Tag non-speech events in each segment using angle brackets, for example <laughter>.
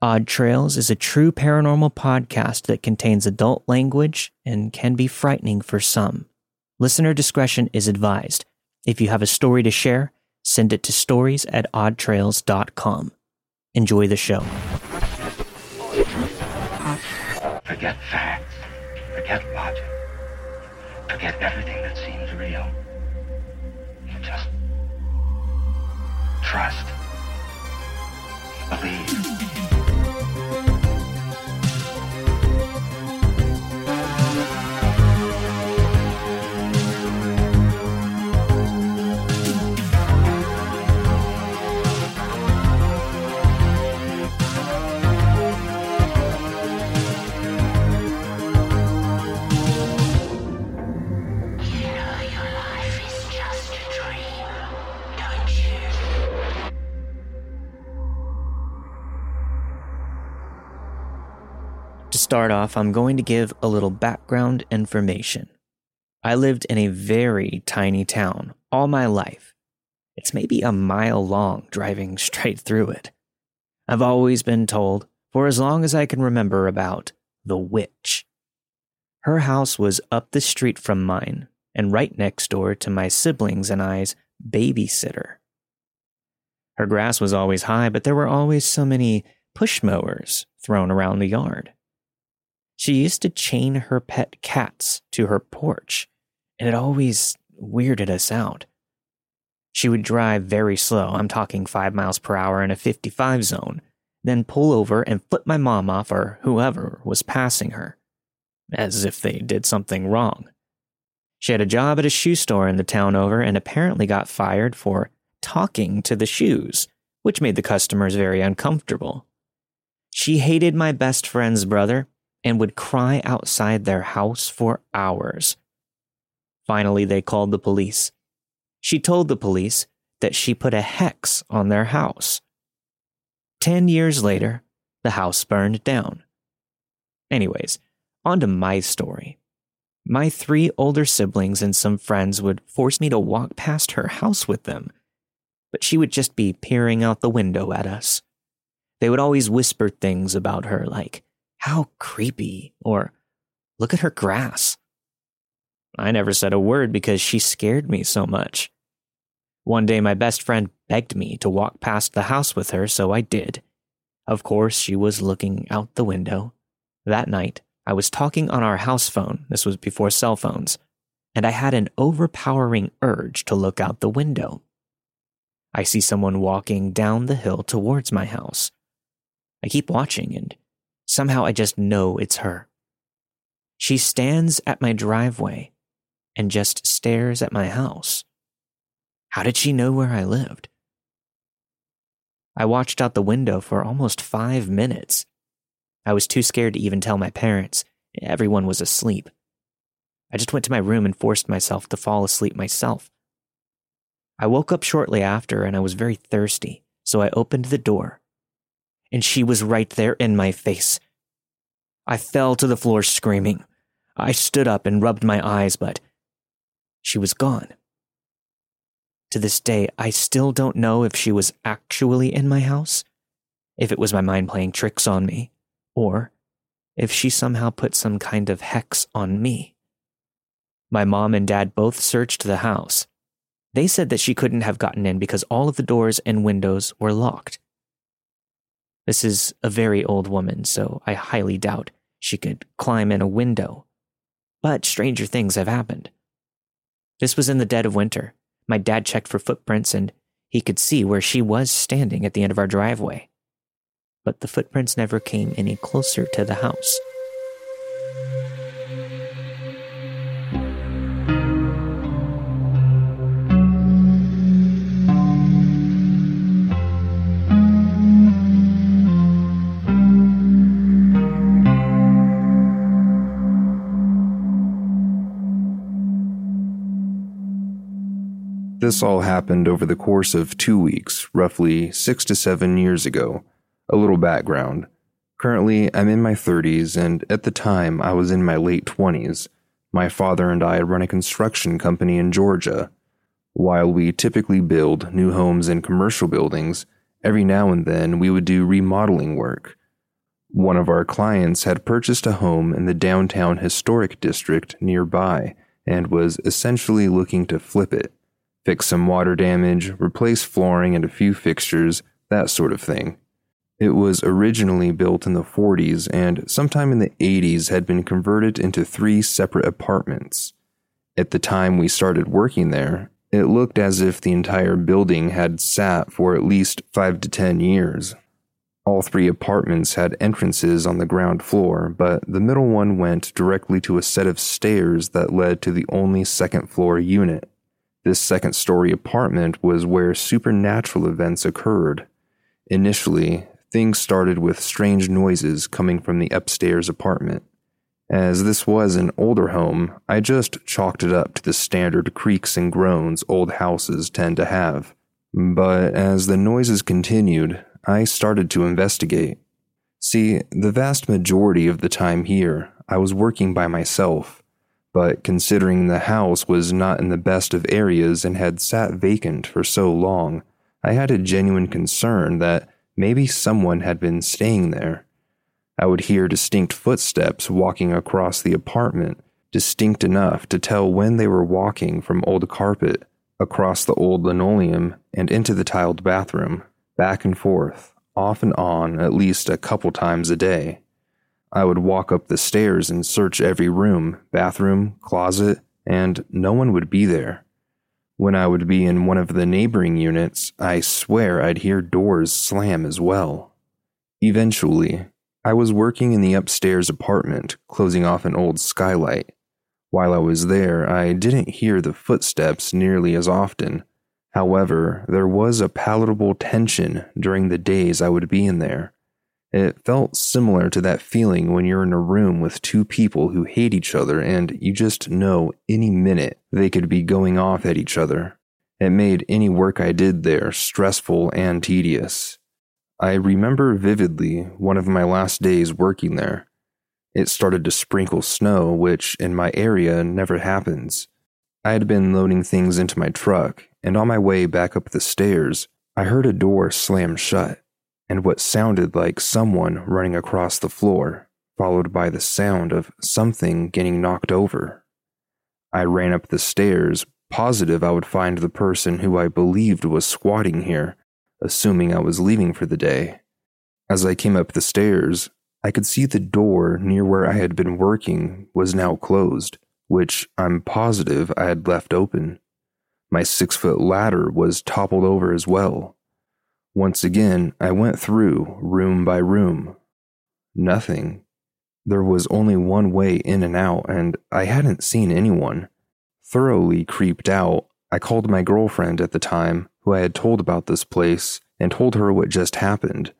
Odd Trails is a true paranormal podcast that contains adult language and can be frightening for some. Listener discretion is advised. If you have a story to share, send it to stories at oddtrails.com. Enjoy the show. Forget facts. Forget logic. Forget everything that seems real. Just trust. Believe. Start off, I'm going to give a little background information. I lived in a very tiny town all my life. It's maybe a mile long driving <laughs> straight through it. I've always been told, for as long as I can remember, about the witch. Her house was up the street from mine and right next door to my siblings and I's babysitter. Her grass was always high, but there were always so many push mowers thrown around the yard. She used to chain her pet cats to her porch, and it always weirded us out. She would drive very slow, I'm talking 5 miles per hour in a 55 zone, then pull over and flip my mom off or whoever was passing her, as if they did something wrong. She had a job at a shoe store in the town over and apparently got fired for talking to the shoes, which made the customers very uncomfortable. She hated my best friend's brother and would cry outside their house for hours. Finally, they called the police. She told the police that she put a hex on their house. Ten years later, the house burned down. Anyways, on to my story. My three older siblings and some friends would force me to walk past her house with them, but she would just be peering out the window at us. They would always whisper things about her like, how creepy, or look at her grass. I never said a word because she scared me so much. One day, my best friend begged me to walk past the house with her, so I did. Of course, she was looking out the window. That night, I was talking on our house phone. This was before cell phones. And I had an overpowering urge to look out the window. I see someone walking down the hill towards my house. I keep watching, and somehow I just know it's her. She stands at my driveway and just stares at my house. How did she know where I lived? I watched out the window for almost five minutes. I was too scared to even tell my parents. Everyone was asleep. I just went to my room and forced myself to fall asleep myself. I woke up shortly after and I was very thirsty, so I opened the door. And she was right there in my face. I fell to the floor screaming. I stood up and rubbed my eyes, but she was gone. To this day, I still don't know if she was actually in my house, if it was my mind playing tricks on me, or if she somehow put some kind of hex on me. My mom and dad both searched the house. They said that she couldn't have gotten in because all of the doors and windows were locked. This is a very old woman, so I highly doubt she could climb in a window. But stranger things have happened. This was in the dead of winter. My dad checked for footprints and he could see where she was standing at the end of our driveway. But the footprints never came any closer to the house. This all happened over the course of two weeks, roughly six to seven years ago. A little background. Currently, I'm in my 30s, and at the time, I was in my late 20s. My father and I run a construction company in Georgia. While we typically build new homes and commercial buildings, every now and then we would do remodeling work. One of our clients had purchased a home in the downtown historic district nearby and was essentially looking to flip it, fix some water damage, replace flooring and a few fixtures, that sort of thing. It was originally built in the 40s and sometime in the 80s had been converted into three separate apartments. At the time we started working there, it looked as if the entire building had sat for at least five to ten years. All three apartments had entrances on the ground floor, but the middle one went directly to a set of stairs that led to the only second floor unit. This second story apartment was where supernatural events occurred. Initially, things started with strange noises coming from the upstairs apartment. As this was an older home, I just chalked it up to the standard creaks and groans old houses tend to have. But as the noises continued, I started to investigate. See, the vast majority of the time here, I was working by myself, but considering the house was not in the best of areas and had sat vacant for so long, I had a genuine concern that maybe someone had been staying there. I would hear distinct footsteps walking across the apartment, distinct enough to tell when they were walking from old carpet, across the old linoleum, and into the tiled bathroom, back and forth, off and on at least a couple times a day. I would walk up the stairs and search every room, bathroom, closet, and no one would be there. When I would be in one of the neighboring units, I swear I'd hear doors slam as well. Eventually, I was working in the upstairs apartment, closing off an old skylight. While I was there, I didn't hear the footsteps nearly as often. However, there was a palatable tension during the days I would be in there. It felt similar to that feeling when you're in a room with two people who hate each other and you just know any minute they could be going off at each other. It made any work I did there stressful and tedious. I remember vividly one of my last days working there. It started to sprinkle snow, which in my area never happens. I had been loading things into my truck, and on my way back up the stairs, I heard a door slam shut, and what sounded like someone running across the floor, followed by the sound of something getting knocked over. I ran up the stairs, positive I would find the person who I believed was squatting here, assuming I was leaving for the day. As I came up the stairs, I could see the door near where I had been working was now closed, which I'm positive I had left open. My six foot ladder was toppled over as well. Once again, I went through room by room. Nothing. There was only one way in and out, and I hadn't seen anyone. Thoroughly creeped out, I called my girlfriend at the time who I had told about this place and told her what just happened.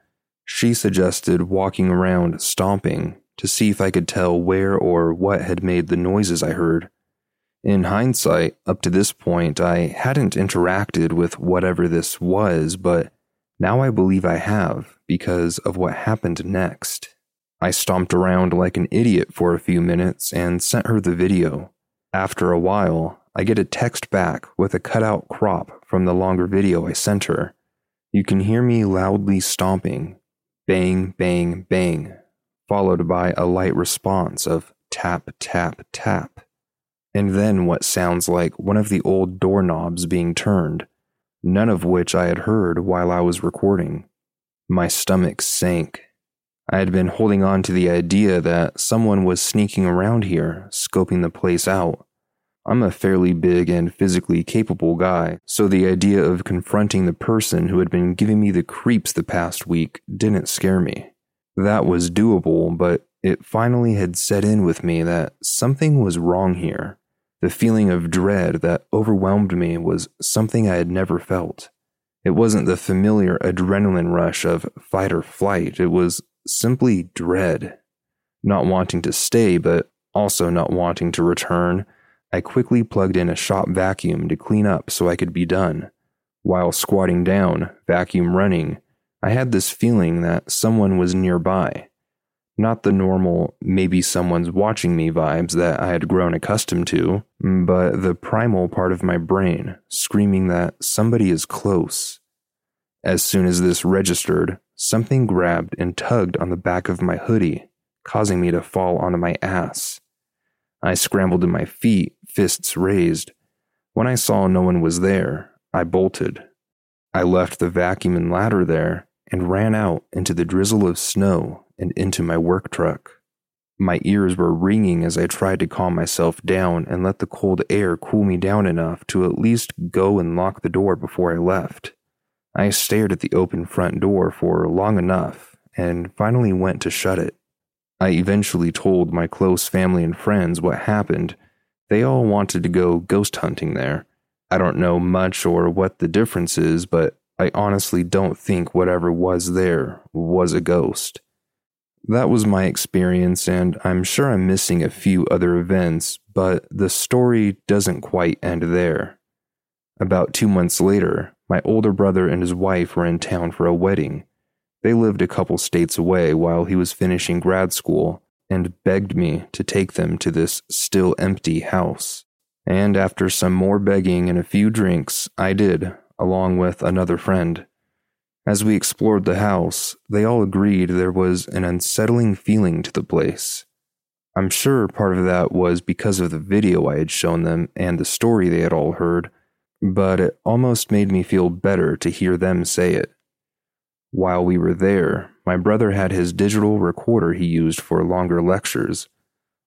She suggested walking around stomping to see if I could tell where or what had made the noises I heard. In hindsight, up to this point, I hadn't interacted with whatever this was, but now I believe I have because of what happened next. I stomped around like an idiot for a few minutes and sent her the video. After a while, I get a text back with a cutout crop from the longer video I sent her. You can hear me loudly stomping, bang, bang, bang, followed by a light response of tap, tap, tap, and then what sounds like one of the old doorknobs being turned, none of which I had heard while I was recording. My stomach sank. I had been holding on to the idea that someone was sneaking around here, scoping the place out. I'm a fairly big and physically capable guy, so the idea of confronting the person who had been giving me the creeps the past week didn't scare me. That was doable, but it finally had set in with me that something was wrong here. The feeling of dread that overwhelmed me was something I had never felt. It wasn't the familiar adrenaline rush of fight or flight, it was simply dread. Not wanting to stay, but also not wanting to return I quickly plugged in a shop vacuum to clean up so I could be done. While squatting down, vacuum running, I had this feeling that someone was nearby. Not the normal, maybe someone's watching me vibes that I had grown accustomed to, mm, but the primal part of my brain screaming that somebody is close. As soon as this registered, something grabbed and tugged on the back of my hoodie, causing me to fall onto my ass. I scrambled to my feet, fists raised. When I saw no one was there, I bolted. I left the vacuum and ladder there and ran out into the drizzle of snow and into my work truck. My ears were ringing as I tried to calm myself down and let the cold air cool me down enough to at least go and lock the door before I left. I stared at the open front door for long enough and finally went to shut it. I eventually told my close family and friends what happened. They all wanted to go ghost hunting there. I don't know much or what the difference is, but I honestly don't think whatever was there was a ghost. That was my experience, and I'm sure I'm missing a few other events, but the story doesn't quite end there. About two months later, my older brother and his wife were in town for a wedding. They lived a couple states away while he was finishing grad school and begged me to take them to this still empty house. And after some more begging and a few drinks, I did, along with another friend. As we explored the house, they all agreed there was an unsettling feeling to the place. I'm sure part of that was because of the video I had shown them and the story they had all heard, but it almost made me feel better to hear them say it. While we were there, my brother had his digital recorder he used for longer lectures,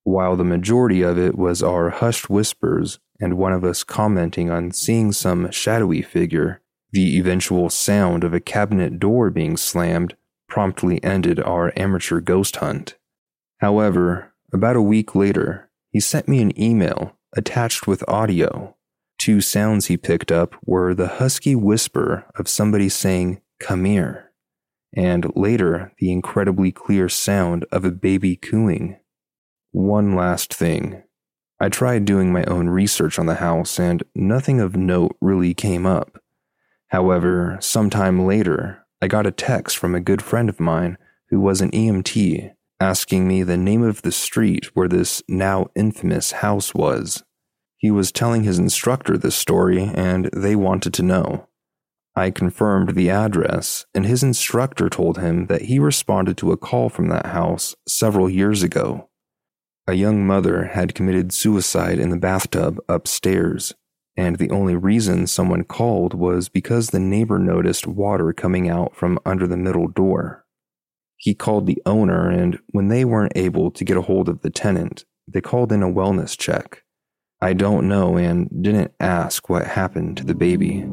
while the majority of it was our hushed whispers and one of us commenting on seeing some shadowy figure. The eventual sound of a cabinet door being slammed promptly ended our amateur ghost hunt. However, about a week later, he sent me an email attached with audio Two sounds he picked up were the husky whisper of somebody saying, Come here, and later the incredibly clear sound of a baby cooing. One last thing. I tried doing my own research on the house, and nothing of note really came up. However, sometime later, I got a text from a good friend of mine who was an EMT asking me the name of the street where this now infamous house was. He was telling his instructor this story, and they wanted to know. I confirmed the address, and his instructor told him that he responded to a call from that house several years ago. A young mother had committed suicide in the bathtub upstairs, and the only reason someone called was because the neighbor noticed water coming out from under the middle door. He called the owner, and when they weren't able to get a hold of the tenant, they called in a wellness check. I don't know and didn't ask what happened to the baby.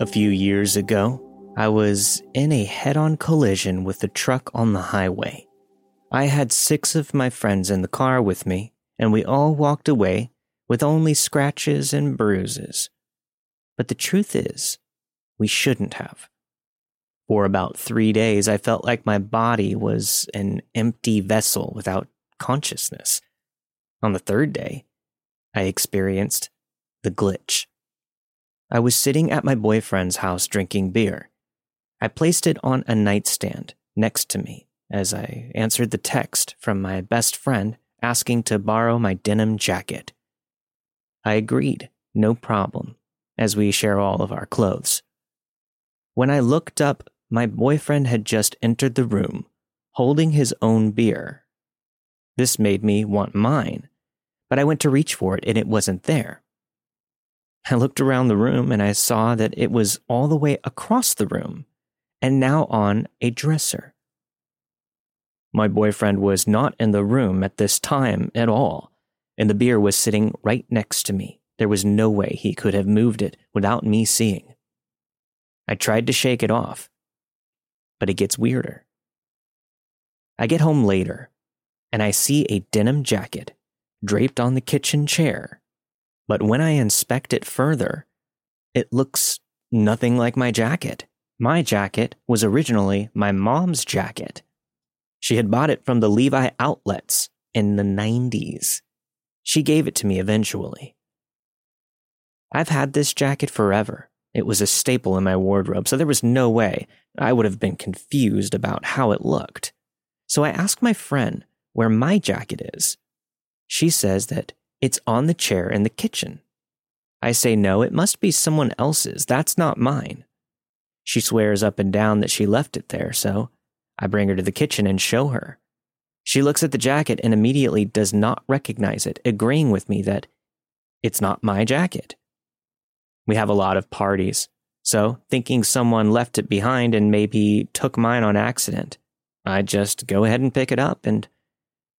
A few years ago, I was in a head on collision with a truck on the highway. I had six of my friends in the car with me, and we all walked away with only scratches and bruises. But the truth is, we shouldn't have. For about three days, I felt like my body was an empty vessel without consciousness. On the third day, I experienced the glitch. I was sitting at my boyfriend's house drinking beer. I placed it on a nightstand next to me as I answered the text from my best friend asking to borrow my denim jacket. I agreed, no problem, as we share all of our clothes. When I looked up, my boyfriend had just entered the room, holding his own beer. This made me want mine, but I went to reach for it and it wasn't there. I looked around the room and I saw that it was all the way across the room and now on a dresser. My boyfriend was not in the room at this time at all, and the beer was sitting right next to me. There was no way he could have moved it without me seeing. I tried to shake it off, but it gets weirder. I get home later, and I see a denim jacket draped on the kitchen chair, but when I inspect it further, it looks nothing like my jacket. My jacket was originally my mom's jacket. She had bought it from the Levi outlets in the 90s. She gave it to me eventually. I've had this jacket forever, It was a staple in my wardrobe, so there was no way I would have been confused about how it looked. So I asked my friend where my jacket is. She says that it's on the chair in the kitchen. I say no, it must be someone else's. That's not mine. She swears up and down that she left it there, so I bring her to the kitchen and show her. She looks at the jacket and immediately does not recognize it, agreeing with me that it's not my jacket. We have a lot of parties, so thinking someone left it behind and maybe took mine on accident, I just go ahead and pick it up and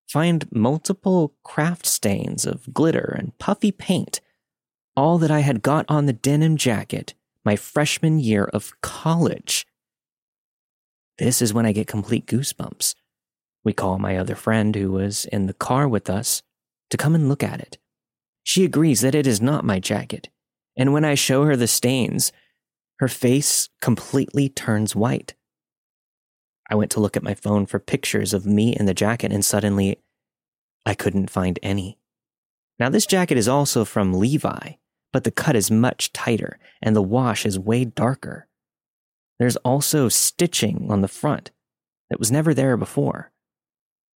find multiple craft stains of glitter and puffy paint, all that I had got on the denim jacket my freshman year of college. This is when I get complete goosebumps. We call my other friend who was in the car with us to come and look at it. She agrees that it is not my jacket, and when I show her the stains, her face completely turns white. I went to look at my phone for pictures of me in the jacket, and suddenly I couldn't find any. Now, this jacket is also from Levi, but the cut is much tighter and the wash is way darker. There's also stitching on the front that was never there before.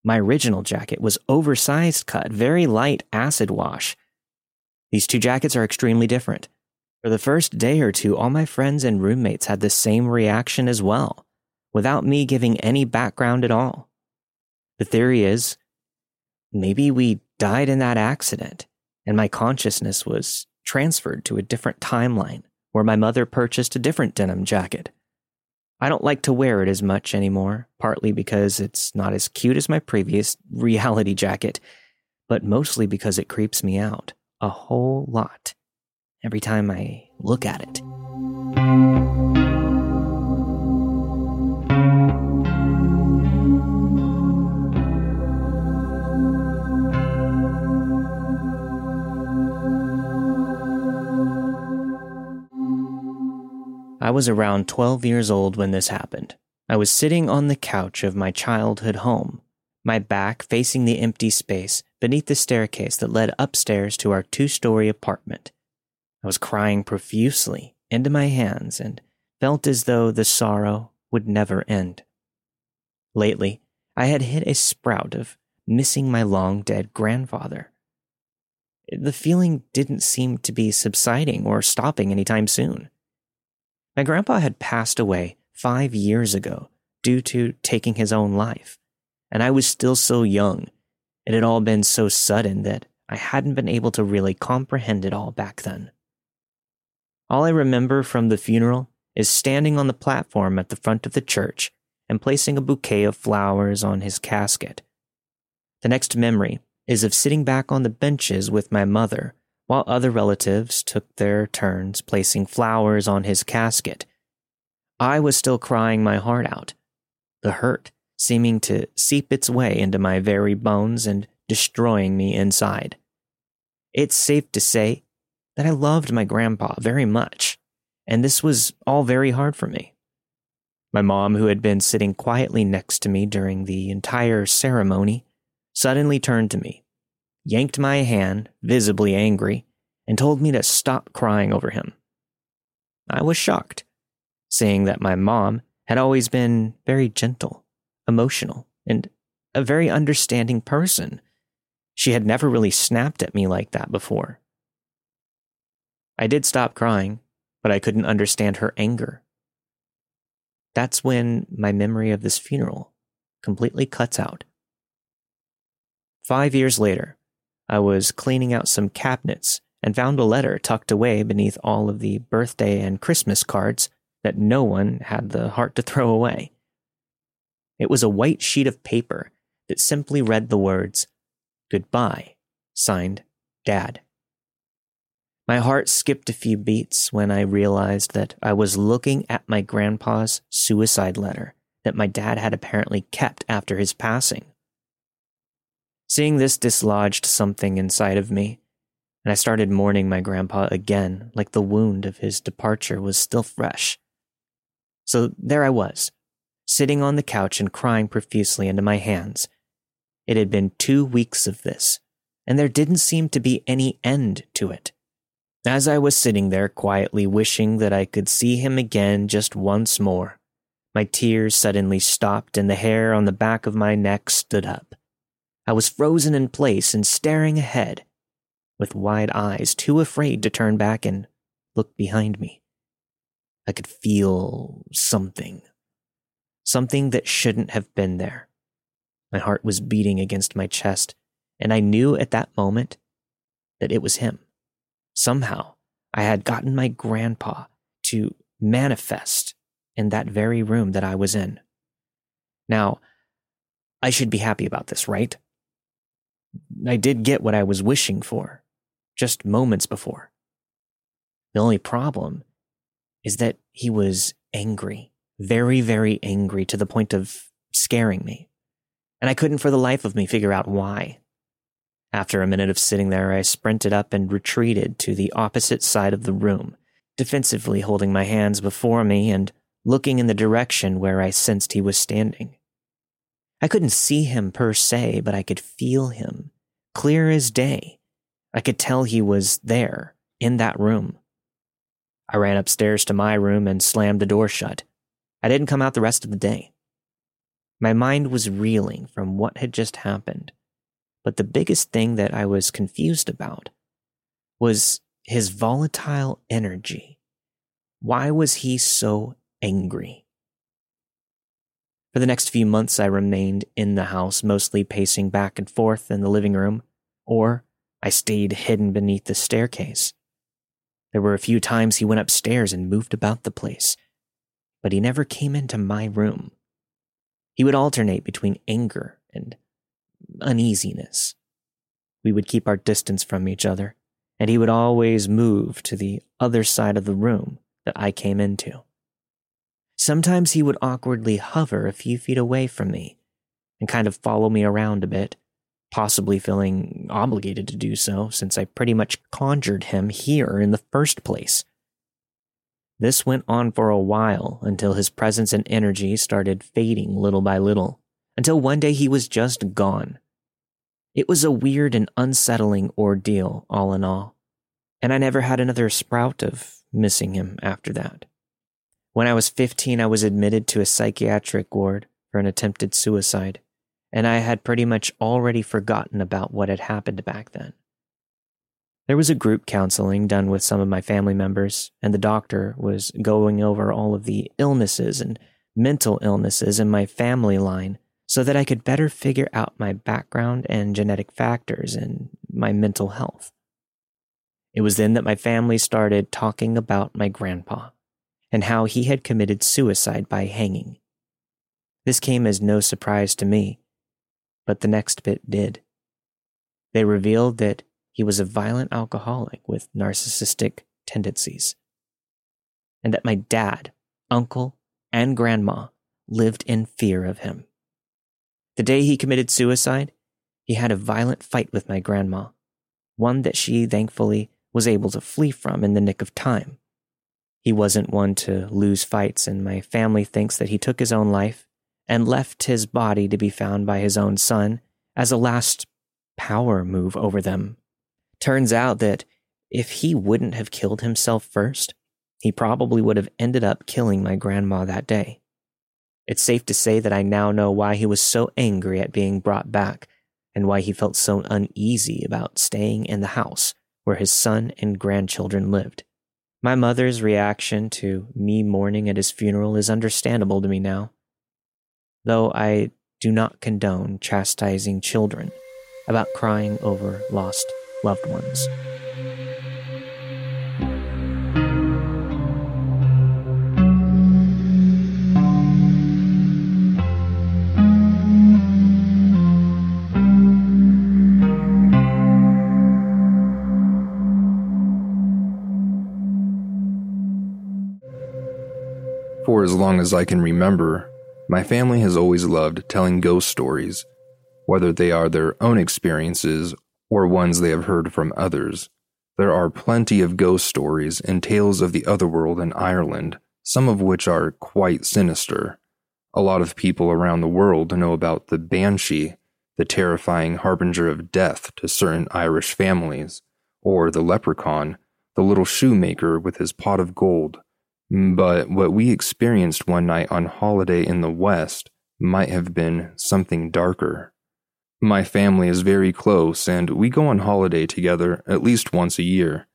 My original jacket was oversized cut, very light acid wash. These two jackets are extremely different. For the first day or two, all my friends and roommates had the same reaction as well, without me giving any background at all. The theory is maybe we died in that accident, and my consciousness was transferred to a different timeline where my mother purchased a different denim jacket. I don't like to wear it as much anymore, partly because it's not as cute as my previous <laughs> reality jacket, but mostly because it creeps me out a whole lot every time I look at it. I was around 12 years old when this happened. I was sitting on the couch of my childhood home, my back facing the empty space beneath the staircase that led upstairs to our two story apartment. I was crying profusely into my hands and felt as though the sorrow would never end. Lately, I had hit a sprout of missing my long dead grandfather. The feeling didn't seem to be subsiding or stopping anytime soon. My grandpa had passed away five years ago due to taking his own life, and I was still so young. It had all been so sudden that I hadn't been able to really comprehend it all back then. All I remember from the funeral is standing on the platform at the front of the church and placing a bouquet of flowers on his casket. The next memory is of sitting back on the benches with my mother while other relatives took their turns placing flowers on his casket. I was still crying my heart out, the hurt seeming to seep its way into my very bones and destroying me inside. It's safe to say that I loved my grandpa very much, and this was all very hard for me. My mom, who had been sitting quietly next to me during the entire ceremony, suddenly turned to me yanked my hand, visibly angry, and told me to stop crying over him. I was shocked, seeing that my mom had always been very gentle, emotional, and a very understanding person. She had never really snapped at me like that before. I did stop crying, but I couldn't understand her anger. That's when my memory of this funeral completely cuts out. Five years later, I was cleaning out some cabinets and found a letter tucked away beneath all of the birthday and Christmas cards that no one had the heart to <laughs> throw away. It was a white sheet of paper that simply read the words, Goodbye, signed Dad. My heart skipped a few beats when I realized that I was looking at my grandpa's suicide letter that my dad had apparently kept after his passing. Seeing this dislodged something inside of me, and I started mourning my grandpa again, like the wound of his departure was still fresh. So there I was, sitting on the couch and crying profusely into my hands. It had been two weeks of this, and there didn't seem to be any end to it. As I was sitting there quietly wishing that I could see him again just once more, my tears suddenly stopped and the hair on the back of my neck stood up. I was frozen in place and staring ahead, with wide eyes, too afraid to turn back and look behind me. I could feel something. Something that shouldn't have been there. My heart was beating against my chest, and I knew at that moment that it was him. Somehow, I had gotten my grandpa to manifest in that very room that I was in. Now, I should be happy about this, right? I did get what I was wishing for, just moments before. The only problem is that he was angry, very, very angry to the point of scaring me. And I couldn't for the life of me figure out why. After a minute of sitting there, I sprinted up and retreated to the opposite side of the room, defensively holding my hands before me and looking in the direction where I sensed he was standing. I couldn't see him per se, but I could feel him, clear as day. I could tell he was there, in that room. I ran upstairs to my room and slammed the door shut. I didn't come out the rest of the day. My mind was reeling from what had just happened, but the biggest thing that I was confused about was his volatile energy. Why was he so angry? For the next few months, I remained in the house, mostly pacing back and forth in the living room, or I stayed hidden beneath the staircase. There were a few times he went upstairs and moved about the place, but he never came into my room. He would alternate between anger and uneasiness. We would keep our distance from each other, and he would always move to the other side of the room that I came into. Sometimes he would awkwardly hover a few feet away from me and kind of follow me around a bit, possibly feeling obligated to do so since I pretty much conjured him here in the first place. This went on for a while until his presence and energy started fading little by little, until one day he was just gone. It was a weird and unsettling ordeal, all in all, and I never had another sprout of missing him after that. When I was 15, I was admitted to a psychiatric ward for an attempted suicide, and I had pretty much already forgotten about what had happened back then. There was a group counseling done with some of my family members, and the doctor was going over all of the illnesses and mental illnesses in my family line so that I could better figure out my background and genetic factors in my mental health. It was then that my family started talking about my grandpa and how he had committed suicide by hanging. This came as no surprise to me, but the next bit did. They revealed that he was a violent alcoholic with narcissistic tendencies, and that my dad, uncle, and grandma lived in fear of him. The day he committed suicide, he had a violent fight with my grandma, one that she thankfully was able to flee from in the nick of time. He wasn't one to lose fights, and my family thinks that he took his own life and left his body to be found by his own son as a last power move over them. Turns out that if he wouldn't have killed himself first, he probably would have ended up killing my grandma that day. It's safe to say that I now know why he was so angry at being brought back and why he felt so uneasy about staying in the house where his son and grandchildren lived. My mother's reaction to me mourning at his funeral is understandable to me now, though I do not condone chastising children about crying over lost loved ones. For as long as I can remember, my family has always loved telling ghost stories, whether they are their own experiences or ones they have heard from others. There are plenty of ghost stories and tales of the otherworld in Ireland, some of which are quite sinister. A lot of people around the world know about the Banshee, the terrifying harbinger of death to certain Irish families, or the Leprechaun, the little shoemaker with his pot of gold. But what we experienced one night on holiday in the West might have been something darker. My family is very close, and we go on holiday together at least once a year.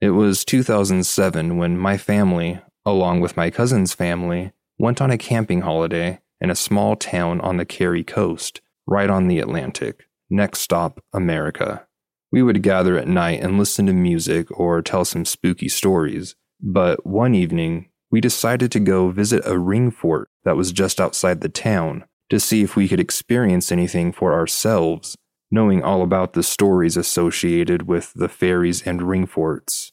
It was 2007 when my family, along with my cousin's family, went on a camping holiday in a small town on the Kerry coast, right on the Atlantic. Next stop, America. We would gather at night and listen to music or tell some spooky stories. But one evening, we decided to go visit a ring fort that was just outside the town to see if we could experience anything for ourselves, knowing all about the stories associated with the fairies and ring forts.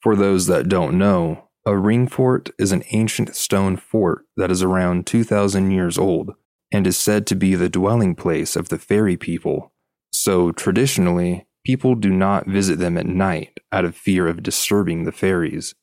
For those that don't know, a ring fort is an ancient stone fort that is around 2,000 years old and is said to be the dwelling place of the fairy people. So, traditionally, people do not visit them at night out of fear of disturbing the fairies.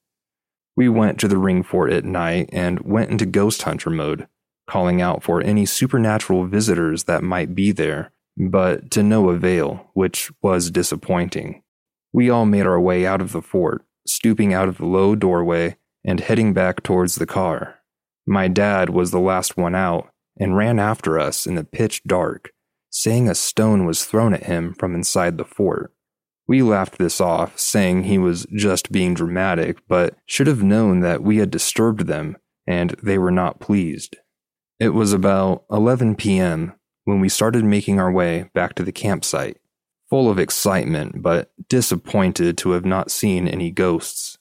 We went to the ring fort at night and went into ghost hunter mode, calling out for any supernatural visitors that might be there, but to no avail, which was disappointing. We all made our way out of the fort, stooping out of the low doorway and heading back towards the car. My dad was the last one out and ran after us in the pitch dark, saying a stone was thrown at him from inside the fort. We laughed this off, saying he was just being dramatic, but should have known that we had disturbed them and they were not pleased. It was about 11 p.m. when we started making our way back to the campsite, full of excitement but disappointed to have not seen any ghosts.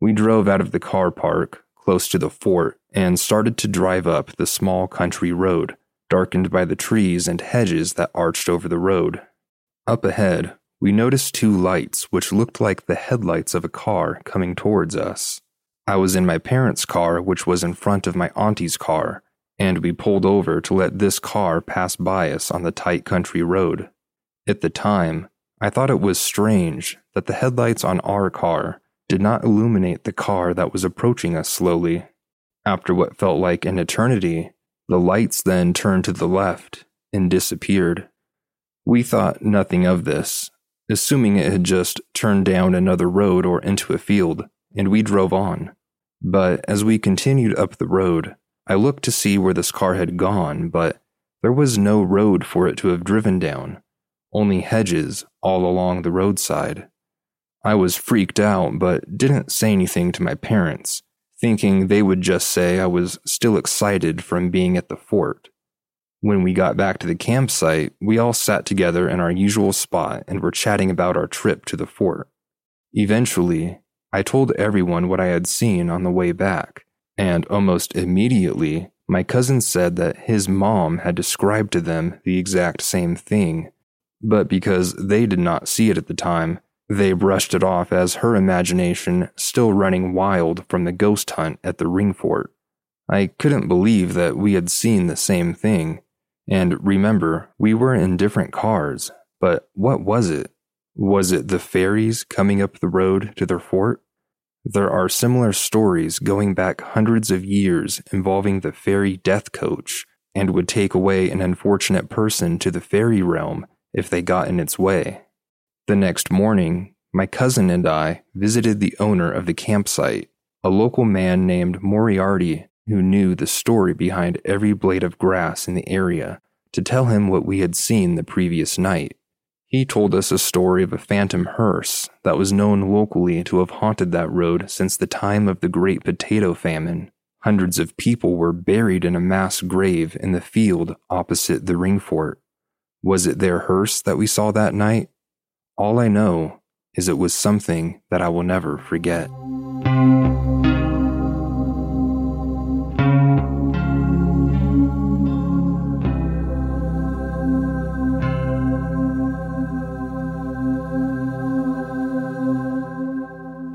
We drove out of the car park, close to the fort, and started to drive up the small country road, darkened by the trees and hedges that arched over the road. Up ahead, we noticed two lights which looked like the headlights of a car coming towards us. I was in my parents' car, which was in front of my auntie's car, and we pulled over to let this car pass by us on the tight country road. At the time, I thought it was strange that the headlights on our car did not illuminate the car that was approaching us slowly. After what felt like an eternity, the lights then turned to the left and disappeared. We thought nothing of this, assuming it had just turned down another road or into a field, and we drove on. But as we continued up the road, I looked to see where this car had gone, but there was no road for it to have driven down, only hedges all along the roadside. I was freaked out, but didn't say anything to my parents thinking they would just say I was still excited from being at the fort. When we got back to the campsite, we all sat together in our usual spot and were chatting about our trip to the fort. Eventually, I told everyone what I had seen on the way back, and almost immediately, my cousin said that his mom had described to them the exact same thing, but because they did not see it at the time, they brushed it off as her imagination still running wild from the ghost hunt at the ring fort. I couldn't believe that we had seen the same thing. And remember, we were in different cars, but what was it? Was it the fairies coming up the road to their fort? There are similar stories going back hundreds of years involving the fairy death coach and would take away an unfortunate person to the fairy realm if they got in its way. The next morning, my cousin and I visited the owner of the campsite, a local man named Moriarty who knew the story behind every blade of grass in the area, to tell him what we had seen the previous night. He told us a story of a phantom hearse that was known locally to have haunted that road since the time of the Great Potato Famine. Hundreds of people were buried in a mass grave in the field opposite the ring fort. Was it their hearse that we saw that night? All I know is it was something that I will never forget.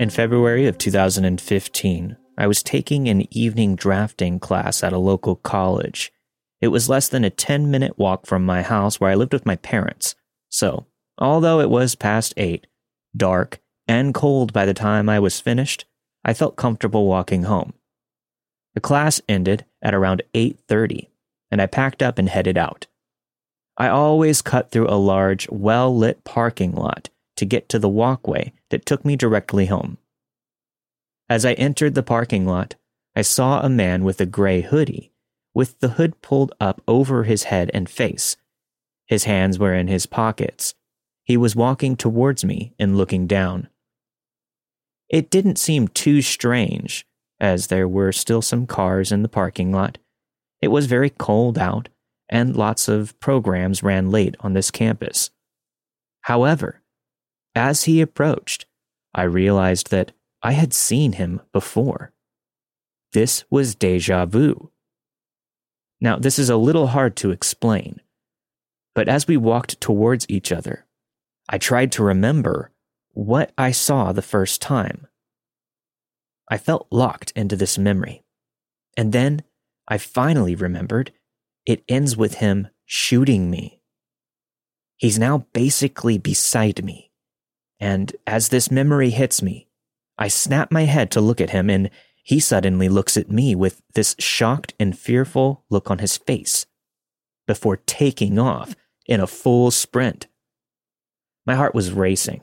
In February of 2015, I was taking an evening drafting class at a local college. It was less than a 10 minute walk from my house where I lived with my parents, so Although it was past eight, dark, and cold by the time I was finished, I felt comfortable walking home. The class ended at around 8:30, and I packed up and headed out. I always cut through a large, well-lit parking lot to get to the walkway that took me directly home. As I entered the parking lot, I saw a man with a gray hoodie, with the hood pulled up over his head and face. His hands were in his pockets. He was walking towards me and looking down. It didn't seem too strange, as there were still some cars in the parking lot. It was very cold out, and lots of programs ran late on this campus. However, as he approached, I realized that I had seen him before. This was deja vu. Now, this is a little hard to explain, but as we walked towards each other, I tried to remember what I saw the first time. I felt locked into this memory. And then I finally remembered it ends with him shooting me. He's now basically beside me. And as this memory hits me, I snap my head to look at him, and he suddenly looks at me with this shocked and fearful look on his face before taking off in a full sprint. My heart was racing.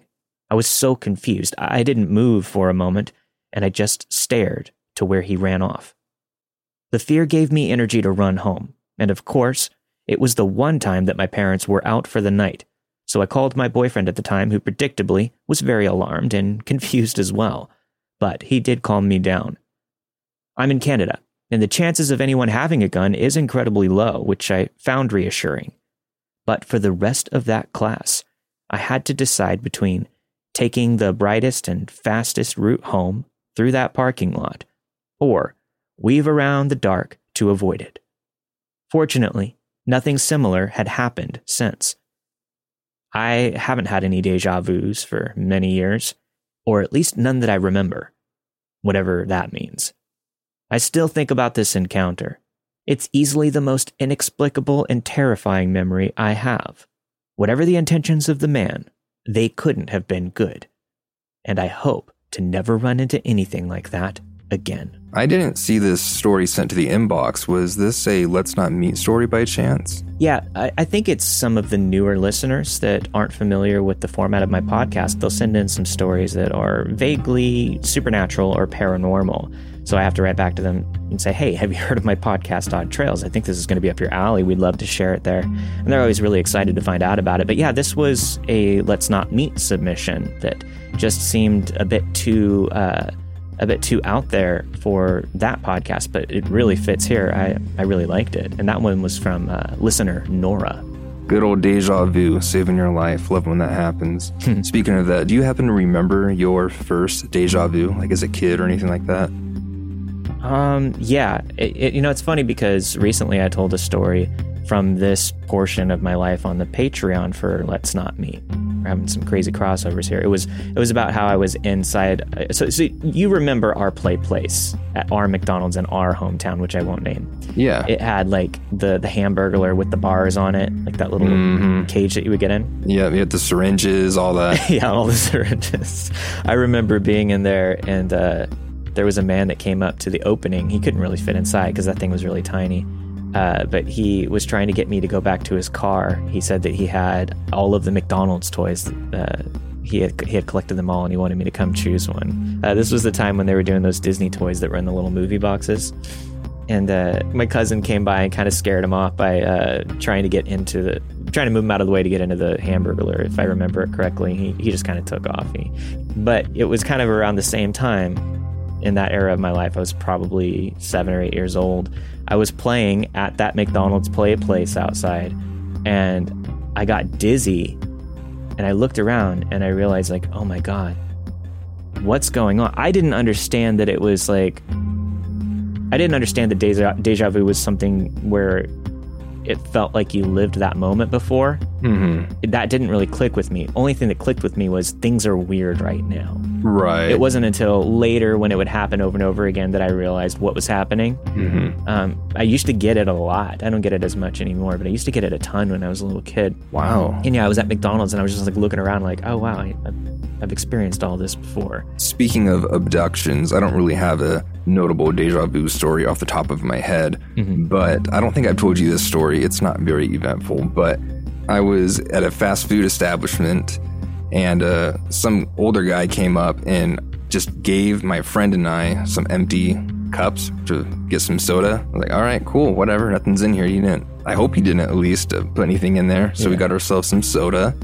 I was so confused. I didn't move for a moment, and I just stared to where he ran off. The fear gave me energy to run home, and of course, it was the one time that my parents were out for the night, so I called my boyfriend at the time, who predictably was very alarmed and <laughs> confused as well. But he did calm me down. I'm in Canada, and the chances of anyone having a gun is incredibly low, which I found reassuring. But for the rest of that class, I had to decide between taking the brightest and fastest route home through that parking lot, or weave around the dark to avoid it. Fortunately, nothing similar had happened since. I haven't had any deja vus for many years, or at least none that I remember, whatever that means. I still think about this encounter. It's easily the most inexplicable and terrifying memory I have. Whatever the intentions of the man, they couldn't have been good. And I hope to never run into anything like that again. I didn't see this story sent to the inbox. Was this a Let's Not Meet story by chance? Yeah, I, I, think it's some of the newer listeners that aren't familiar with the format of my podcast. They'll send in some stories that are vaguely supernatural or paranormal. So I have to write back to them and say, hey, have you heard of my podcast, Odd Trails? I think this is going to be up your alley. We'd love to share it there. And they're always really excited to find out about it. But yeah, this was a Let's Not Meet submission that just seemed a bit too. Uh, a bit too out there for that podcast, but it really fits here. I, I really liked it. And that one was from uh, listener Norah. Good old deja vu, saving your life. Love when that happens. Speaking of that, do you happen to remember your first deja vu, like as a kid or anything like that? Um, yeah. It, it, you know, it's funny because recently I told a story from this portion of my life on the Patreon for Let's Not Meet. Having some crazy crossovers here. It was it was about how I was inside. Uh, so, so you remember our play place at our McDonald's in our hometown, which I won't name. Yeah, it had like the the hamburger with the bars on it, like that little mm-hmm. cage that you would get in. Yeah, you had the syringes, all that. <laughs> yeah, all the syringes. I remember being in there and. uh there was a man that came up to the opening. He couldn't really fit inside because that thing was really tiny. Uh, but he was trying to get me to go back to his car. He said that he had all of the McDonald's toys. Uh, he had he had collected them all, and he wanted me to come choose one. Uh, this was the time when they were doing those Disney toys that were in the little movie boxes. And uh, my cousin came by and kind of scared him off by uh, trying to get into the, trying to move him out of the way to get into the Hamburglar, if I remember it correctly. He he just kind of took off. He, but it was kind of around the same time in that era of my life. I was probably seven or eight years old. I was playing at that McDonald's play place outside, and I got dizzy. And I looked around and I realized, like, oh my God, what's going on? I didn't understand that it was like, I didn't understand that deja, deja vu was something where it felt like you lived that moment before. Mm-hmm. That didn't really click with me. Only thing that clicked with me was things are weird right now. Right. It wasn't until later when it would happen over and over again that I realized what was happening. Mm-hmm. Um, I used to get it a lot. I don't get it as much anymore, but I used to get it a ton when I was a little kid. Wow. And yeah, I was at McDonald's and I was just like looking around, like, oh wow, I, I've experienced all this before. Speaking of abductions, I don't really have a notable deja vu story off the top of my head, mm-hmm. but I don't think I've told you this story. It's not very eventful, but I was at a fast food establishment and uh, some older guy came up and just gave my friend and I some empty cups to get some soda. I was like, all right, cool, whatever, nothing's in here. You didn't. I hope he didn't at least uh, put anything in there. So we got ourselves some soda.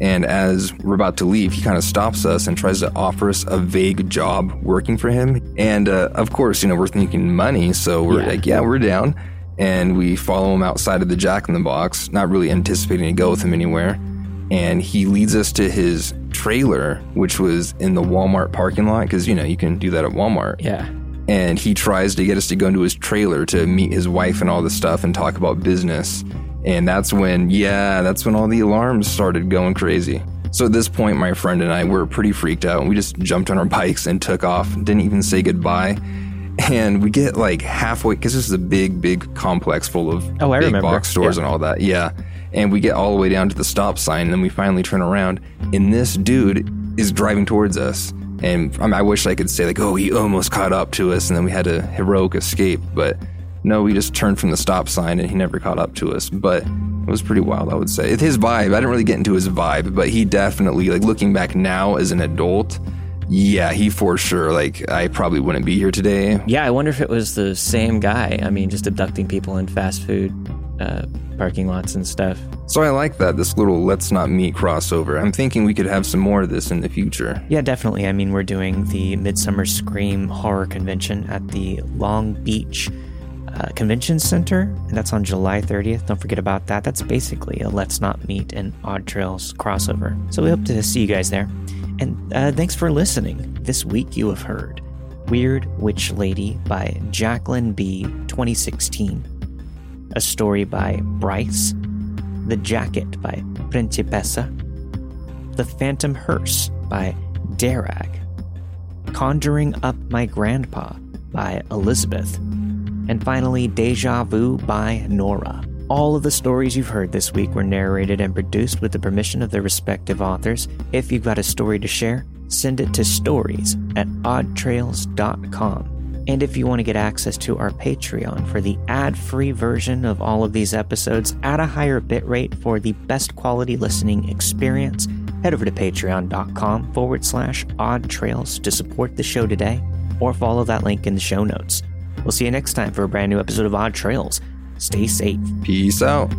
And as we're about to leave, he kind of stops us and tries to offer us a vague job working for him. And uh, of course, you know, we're thinking money. So we're Yeah. like, yeah, we're down. And we follow him outside of the Jack in the Box, not really anticipating to go with him anywhere. And he leads us to his trailer, which was in the Walmart parking lot, because, you know, you can do that at Walmart Yeah. and he tries to get us to go into his trailer to meet his wife and all this stuff and talk about business. And that's when, yeah, that's when all the alarms started going crazy. So at this point, my friend and I were pretty freaked out, we just jumped on our bikes and took off. Didn't even say goodbye. And we get like halfway because this is a big, big complex full of Oh, I big remember. box stores Yeah. and all that. Yeah. And we get all the way down to the stop sign, and then we finally turn around, and this dude is driving towards us. And I, mean, I wish I could say like, oh, he almost caught up to us, and then we had a heroic escape. But no, we just turned from the stop sign, and he never caught up to us. But it was pretty wild, I would say. His vibe. I didn't really get into his vibe, but he definitely, like, looking back now as an adult, yeah, he for sure. Like, I probably wouldn't be here today. Yeah, I wonder if it was the same guy. I mean, just abducting people in fast food uh, parking lots and stuff. So I like that this little let's not meet crossover. I'm thinking we could have some more of this in the future. Yeah, definitely. I mean, we're doing the Midsummer Scream Horror Convention at the Long Beach uh, Convention Center, and that's on July 30th. Don't forget about that. That's basically a Let's Not Meet and Odd Trails crossover. So we hope to see you guys there. And uh, thanks for listening. This week you have heard Weird Witch Lady by Jacqueline B. 2016, a story by Bryce, The Jacket by Princapessa, The Phantom Hearse by Darragh, Conjuring Up My Grandpa by Elisabeth, and finally Deja Vu by Norah. All of the stories you've heard this week were narrated and produced with the permission of their respective authors. If you've got a story to share, send it to stories at oddtrails.com. And if you want to get access to our Patreon for the ad free version of all of these episodes at a higher bitrate for the best quality listening experience, head over to patreon.com forward slash odd trails to support the show today or follow that link in the show notes. We'll see you next time for a brand new episode of Odd Trails. Stay safe. Peace out.